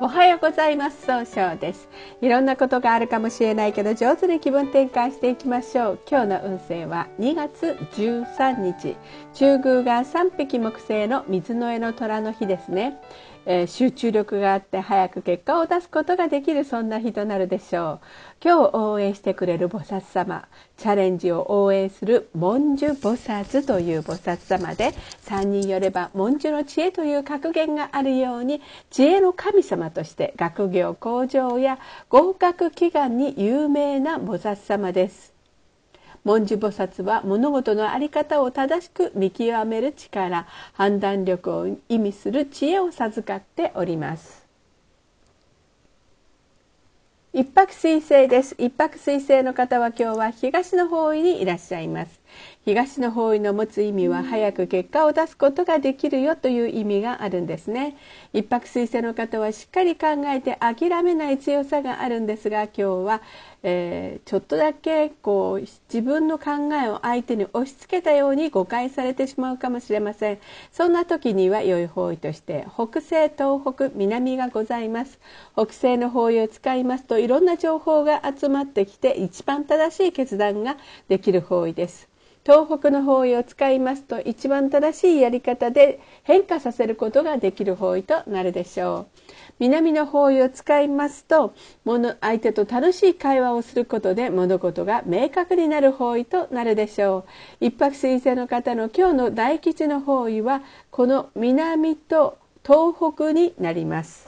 おはようございます。総称です。いろんなことがあるかもしれないけど上手に気分転換していきましょう。今日の運勢は2月13日。中宮が3匹木星の水の絵の虎の日ですね、えー、集中力があって早く結果を出すことができるそんな日となるでしょう今日応援してくれる菩薩様チャレンジを応援する文殊菩薩という菩薩様で3人よれば文殊の知恵という格言があるように知恵の神様として学業向上や合格祈願に有名な菩薩様です。文殊菩薩は物事の在り方を正しく見極める力判断力を意味する知恵を授かっております。一泊水星です一泊水星の方は今日は東の方位にいらっしゃいます東の方位の持つ意味は早く結果を出すことができるよという意味があるんですね。一泊水星の方はしっかり考えて諦めない強さがあるんですが今日は、えー、ちょっとだけこう自分の考えを相手に押し付けたように誤解されてしまうかもしれません。そんな時には良い方位として北西東北南がございます。北西の方位を使いますといろんな情報が集まってきて一番正しい決断ができる方位です。東北の方位を使いますと一番正しいやり方で変化させることができる方位となるでしょう。南の方位を使いますと相手と楽しい会話をすることで物事が明確になる方位となるでしょう。一泊水星の方の今日の大吉の方位はこの南と東北になります。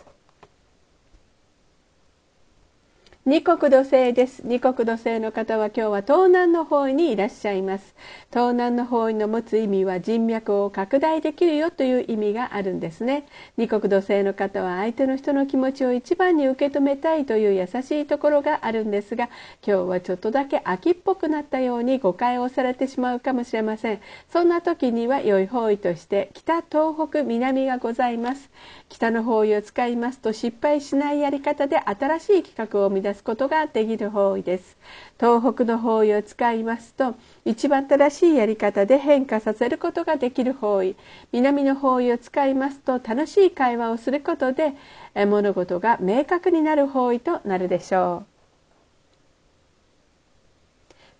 二国土星です。二国土星の方は今日は東南の方位にいらっしゃいます。東南の方位の持つ意味は人脈を拡大できるよという意味があるんですね。二国土星の方は相手の人の気持ちを一番に受け止めたいという優しいところがあるんですが今日はちょっとだけ秋っぽくなったように誤解をされてしまうかもしれません。そんな時には良い方位として北東北南がございます。北の方位を使いますと失敗しないやり方で新しい企画を生み出すことができる方位です。東北の方位を使いますと一番正しいやり方で変化させることができる方位。南の方位を使いますと楽しい会話をすることで物事が明確になる方位となるでしょう。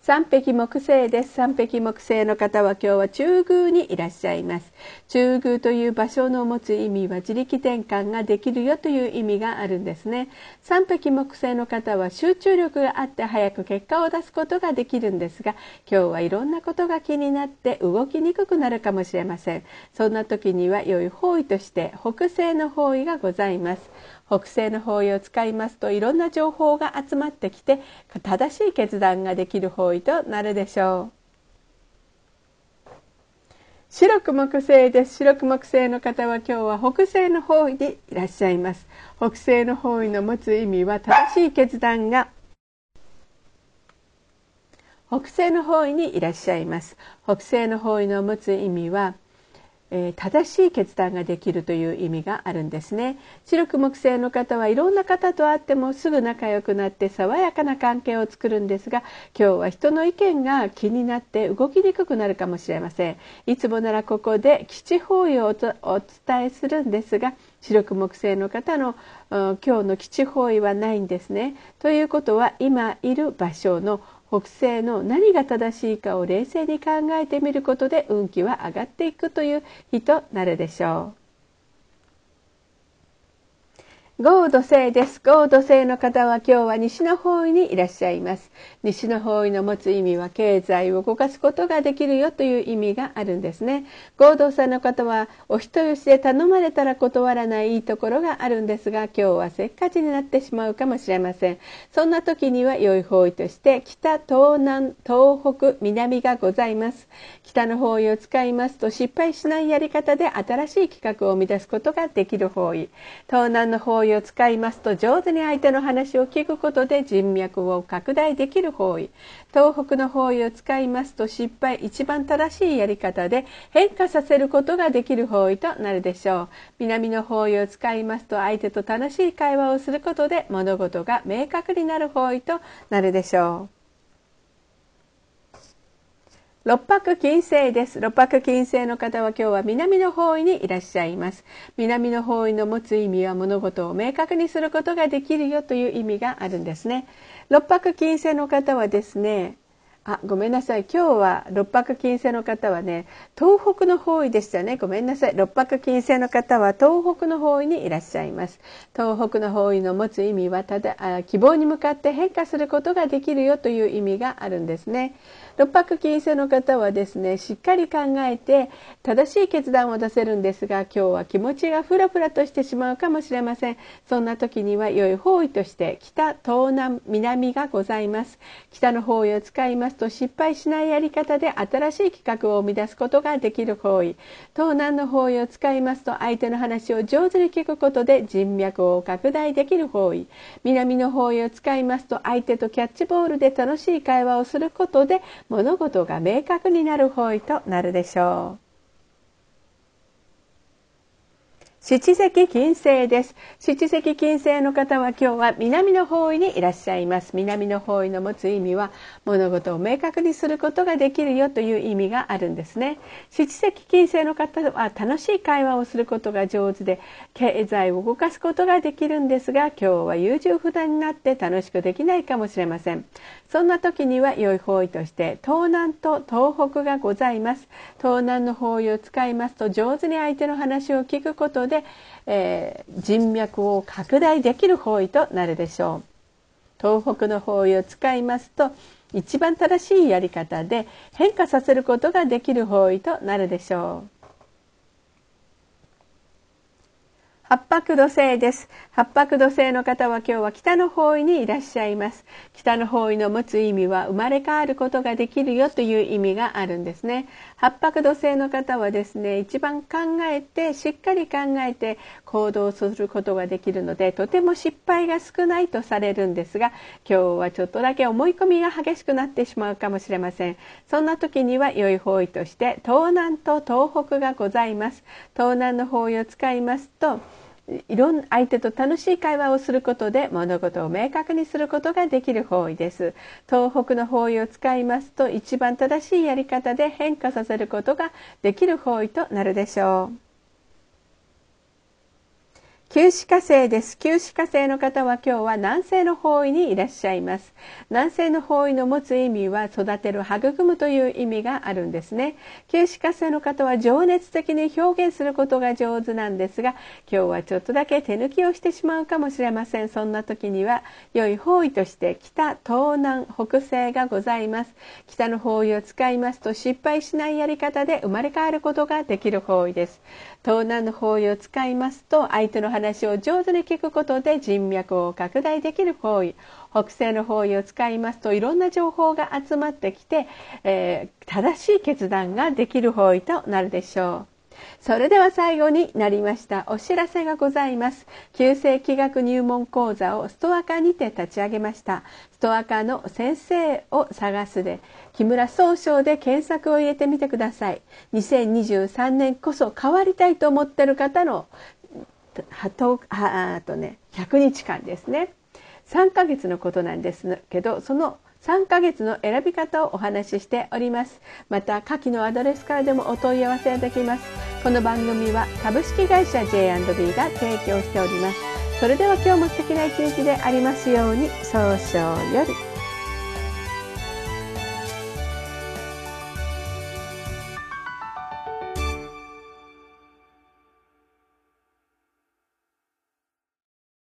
三匹木星です。三匹木星の方は今日は中宮にいらっしゃいます。中宮という場所の持つ意味は自力転換ができるよという意味があるんですね。三匹木星の方は集中力があって早く結果を出すことができるんですが、今日はいろんなことが気になって動きにくくなるかもしれません。そんな時には良い方位として北西の方位がございます。北西の方位を使いますといろんな情報が集まってきて正しい決断ができる方位となるでしょう。白く木星です。白く木星の方は今日は北西の方位でいらっしゃいます。北西の方位の持つ意味は正しい決断が北西の方位にいらっしゃいます。北西の方位の持つ意味はえー、正しい決断ができるという意味があるんですね。白く木星の方はいろんな方と会ってもすぐ仲良くなって爽やかな関係を作るんですが今日は人の意見が気になって動きにくくなるかもしれません。いつもならここで基地方位をお伝えするんですが白く木星の方の今日の基地方位はないんですね。ということは今いる場所の北西の何が正しいかを冷静に考えてみることで運気は上がっていくという日となるでしょう。合土星です。合土星の方は今日は西の方位にいらっしゃいます。西の方位の持つ意味は経済を動かすことができるよという意味があるんですね。合土星の方はお人よしで頼まれたら断らないいいところがあるんですが、今日はせっかちになってしまうかもしれません。そんな時には良い方位として北、東南、東北、南がございます。北の方位を使いますと失敗しないやり方で新しい企画を生み出すことができる方位。東南の方位を使いますと上手に相手の話を聞くことで人脈を拡大できる方位東北の方位を使いますと失敗一番正しいやり方で変化させることができる方位となるでしょう。南の方位を使いますと相手と楽しい会話をすることで物事が明確になる方位となるでしょう。六白金星です。六白金星の方は今日は南の方位にいらっしゃいます。南の方位の持つ意味は物事を明確にすることができるよという意味があるんですね。六白金星の方はですね、あごめんなさい。今日は六白金星の方はね東北の方位でしたね。ごめんなさい。六白金星の方は東北の方位にいらっしゃいます。東北の方位の持つ意味はただあ希望に向かって変化することができるよという意味があるんですね。六白金星の方はですねしっかり考えて正しい決断を出せるんですが今日は気持ちがフラフラとしてしまうかもしれません。そんな時には良い方位として北東南南がございます。北の方位を使います。と失敗しないやり方で新しい企画を生み出すことができる方位東南の方位を使いますと相手の話を上手に聞くことで人脈を拡大できる方位南の方位を使いますと相手とキャッチボールで楽しい会話をすることで物事が明確になる方位となるでしょう。七石金星です。七石金星の方は今日は南の方位にいらっしゃいます。南の方位の持つ意味は物事を明確にすることができるよという意味があるんですね。七石金星の方は楽しい会話をすることが上手で経済を動かすことができるんですが今日は優柔不断になって楽しくできないかもしれません。そんな時には良い方位として東南と東北がございます。東南の方位を使いますと上手に相手の話を聞くことで、えー、人脈を拡大できる方位となるでしょう。東北の方位を使いますと一番正しいやり方で変化させることができる方位となるでしょう。八白土星です。八白土星の方は今日は北の方位にいらっしゃいます。北の方位の持つ意味は生まれ変わることができるよという意味があるんですね。八白土星の方はですね、一番考えて、しっかり考えて行動することができるので、とても失敗が少ないとされるんですが、今日はちょっとだけ思い込みが激しくなってしまうかもしれません。そんな時には良い方位として東南と東北がございます。東南の方位を使いますと、いろん相手と楽しい会話をすることで物事を明確にすることができる方位です。東北の方位を使いますと一番正しいやり方で変化させることができる方位となるでしょう。旧歯科生です。旧歯科生の方は今日は南西の方位にいらっしゃいます。南西の方位の持つ意味は育てる、育むという意味があるんですね。旧歯科生の方は情熱的に表現することが上手なんですが、今日はちょっとだけ手抜きをしてしまうかもしれません。そんな時には良い方位として北、東南、北西がございます。北の方位を使いますと失敗しないやり方で生まれ変わることができる方位です。東南の方位を使いますと相手の話を上手に聞くことで人脈を拡大できる方位北西の方位を使いますといろんな情報が集まってきて、えー、正しい決断ができる方位となるでしょう。それでは最後になりましたお知らせがございます。旧世気学入門講座をストアカにて立ち上げました。ストアカの先生を探すで木村総称で検索を入れてみてください。2023年こそ変わりたいと思ってる方のはとはとね100日間ですね。3ヶ月のことなんですけどその3ヶ月の選び方をお話ししております。また下記のアドレスからでもお問い合わせできます。この番組は株式会社 J&B が提供しております。それでは今日も素敵な一日でありますように早々より。